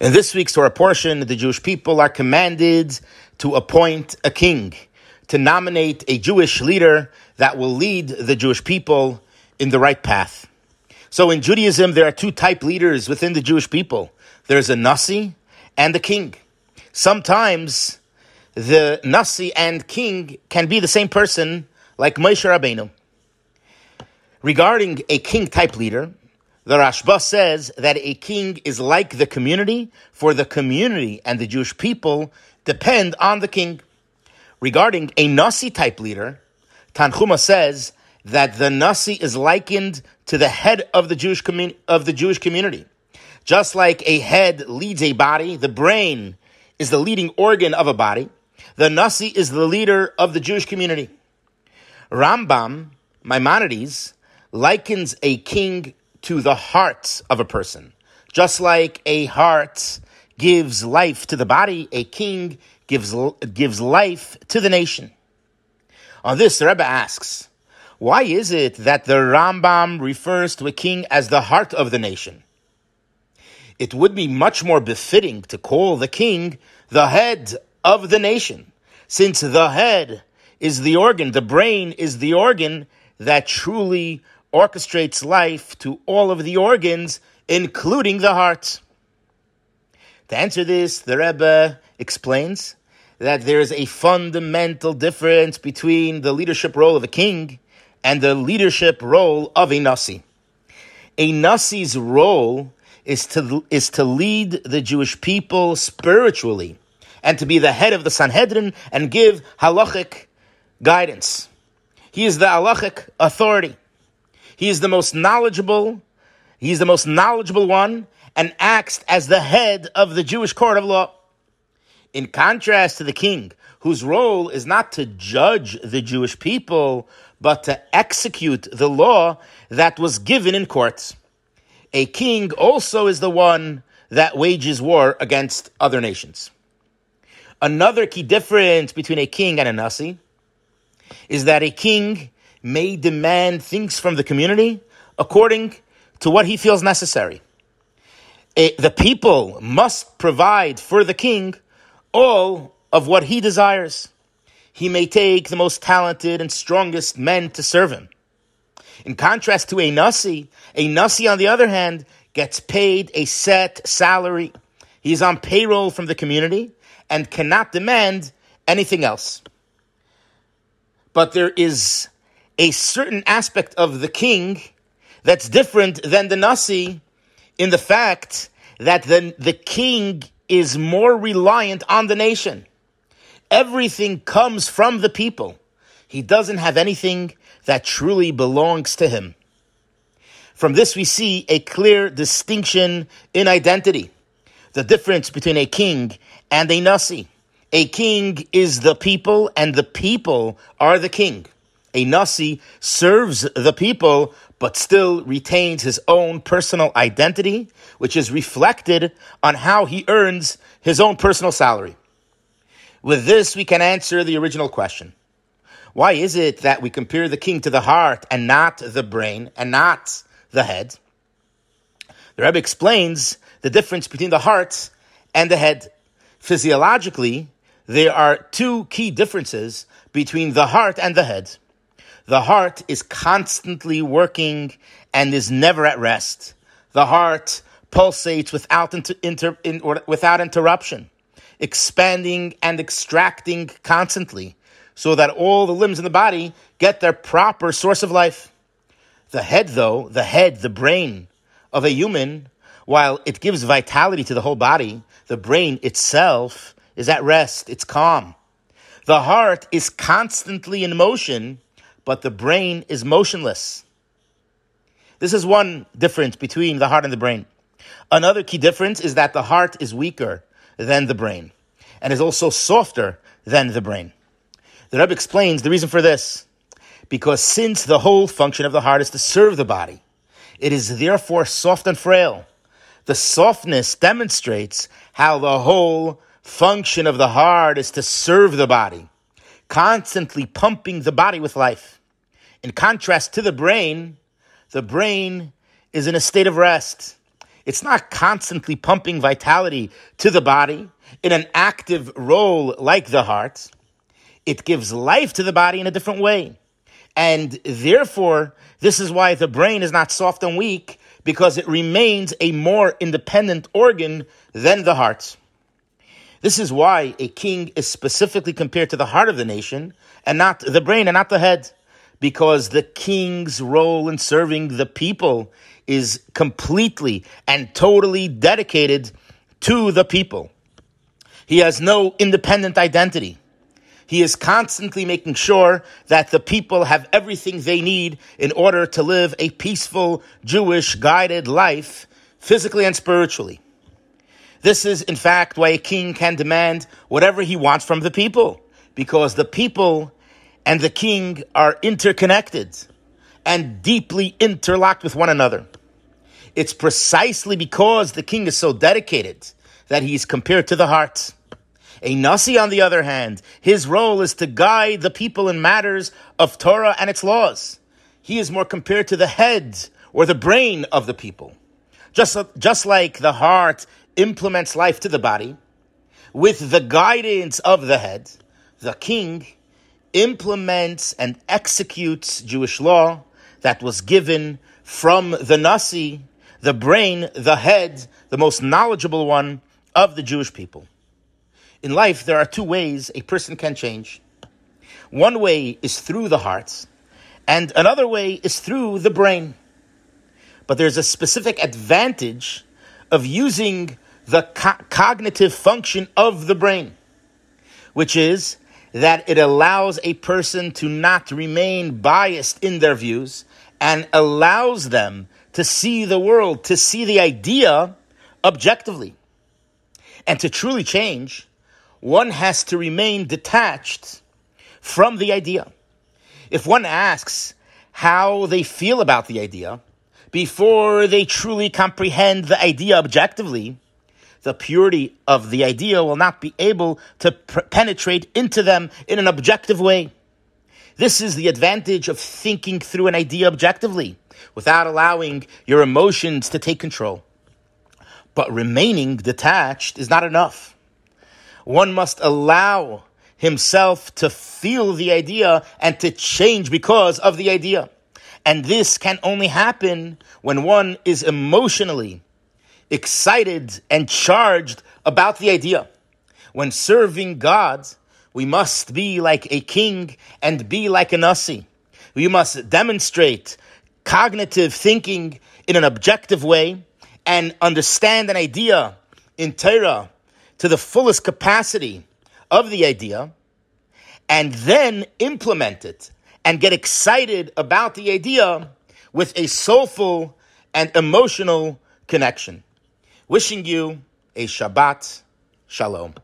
In this week's Torah portion, the Jewish people are commanded to appoint a king, to nominate a Jewish leader that will lead the Jewish people in the right path. So in Judaism, there are two type leaders within the Jewish people. There's a Nasi and a king. Sometimes the Nasi and king can be the same person, like Moshe Rabbeinu. Regarding a king type leader, the Rashba says that a king is like the community, for the community and the Jewish people depend on the king. Regarding a Nasi type leader, Tanchuma says that the Nasi is likened to the head of the Jewish of the Jewish community. Just like a head leads a body, the brain is the leading organ of a body. The Nasi is the leader of the Jewish community. Rambam, Maimonides, likens a king to the heart of a person. Just like a heart gives life to the body, a king gives, gives life to the nation. On this, the Rebbe asks, why is it that the Rambam refers to a king as the heart of the nation? It would be much more befitting to call the king the head of the nation, since the head is the organ, the brain is the organ that truly orchestrates life to all of the organs, including the heart. To answer this, the Rebbe explains that there is a fundamental difference between the leadership role of a king and the leadership role of a Nasi. A Nasi's role is to, is to lead the Jewish people spiritually and to be the head of the Sanhedrin and give halachic guidance. He is the halachic authority. He is the most knowledgeable. He's the most knowledgeable one and acts as the head of the Jewish court of law. In contrast to the king, whose role is not to judge the Jewish people, but to execute the law that was given in courts. A king also is the one that wages war against other nations. Another key difference between a king and a Nasi is that a king may demand things from the community according to what he feels necessary. A, the people must provide for the king all of what he desires. He may take the most talented and strongest men to serve him. In contrast to a Nasi, a Nasi, on the other hand, gets paid a set salary. He's on payroll from the community and cannot demand anything else. But there is a certain aspect of the king that's different than the Nasi in the fact that the, the king is more reliant on the nation. Everything comes from the people. He doesn't have anything that truly belongs to him. From this, we see a clear distinction in identity. The difference between a king and a Nasi. A king is the people, and the people are the king a Nasi serves the people, but still retains his own personal identity, which is reflected on how he earns his own personal salary. With this, we can answer the original question. Why is it that we compare the king to the heart and not the brain and not the head? The Rebbe explains the difference between the heart and the head. Physiologically, there are two key differences between the heart and the head. The heart is constantly working and is never at rest. The heart pulsates without, inter, inter, in, without interruption, expanding and extracting constantly, so that all the limbs in the body get their proper source of life. The head, though, the head, the brain of a human, while it gives vitality to the whole body, the brain itself is at rest, it's calm. The heart is constantly in motion but the brain is motionless. This is one difference between the heart and the brain. Another key difference is that the heart is weaker than the brain and is also softer than the brain. The Rebbe explains the reason for this. Because since the whole function of the heart is to serve the body, it is therefore soft and frail. The softness demonstrates how the whole function of the heart is to serve the body constantly pumping the body with life. In contrast to the brain, the brain is in a state of rest. It's not constantly pumping vitality to the body in an active role like the heart. It gives life to the body in a different way. And therefore, this is why the brain is not soft and weak because it remains a more independent organ than the heart. This is why a king is specifically compared to the heart of the nation and not the brain and not the head. Because the king's role in serving the people is completely and totally dedicated to the people. He has no independent identity. He is constantly making sure that the people have everything they need in order to live a peaceful, Jewish, guided life, physically and spiritually. This is, in fact, why a king can demand whatever he wants from the people, because the people and the king are interconnected and deeply interlocked with one another. It's precisely because the king is so dedicated that he is compared to the heart. A Nasi, on the other hand, his role is to guide the people in matters of Torah and its laws. He is more compared to the head or the brain of the people. Just, just like the heart implements life to the body, with the guidance of the head, the king implements and executes Jewish law that was given from the Nasi, the brain, the head, the most knowledgeable one of the Jewish people. In life, there are two ways a person can change. One way is through the heart, and another way is through the brain. But there's a specific advantage of using the co- cognitive function of the brain, which is that it allows a person to not remain biased in their views and allows them to see the world, to see the idea objectively. And to truly change, one has to remain detached from the idea. If one asks how they feel about the idea before they truly comprehend the idea objectively, the purity of the idea will not be able to pr- penetrate into them in an objective way. This is the advantage of thinking through an idea objectively without allowing your emotions to take control. But remaining detached is not enough. One must allow himself to feel the idea and to change because of the idea. And this can only happen when one is emotionally excited and charged about the idea. When serving God, we must be like a king and be like a nasi. We must demonstrate cognitive thinking in an objective way and understand an idea in Torah to the fullest capacity of the idea and then implement it and get excited about the idea with a soulful and emotional connection. Wishing you a Shabbat Shalom.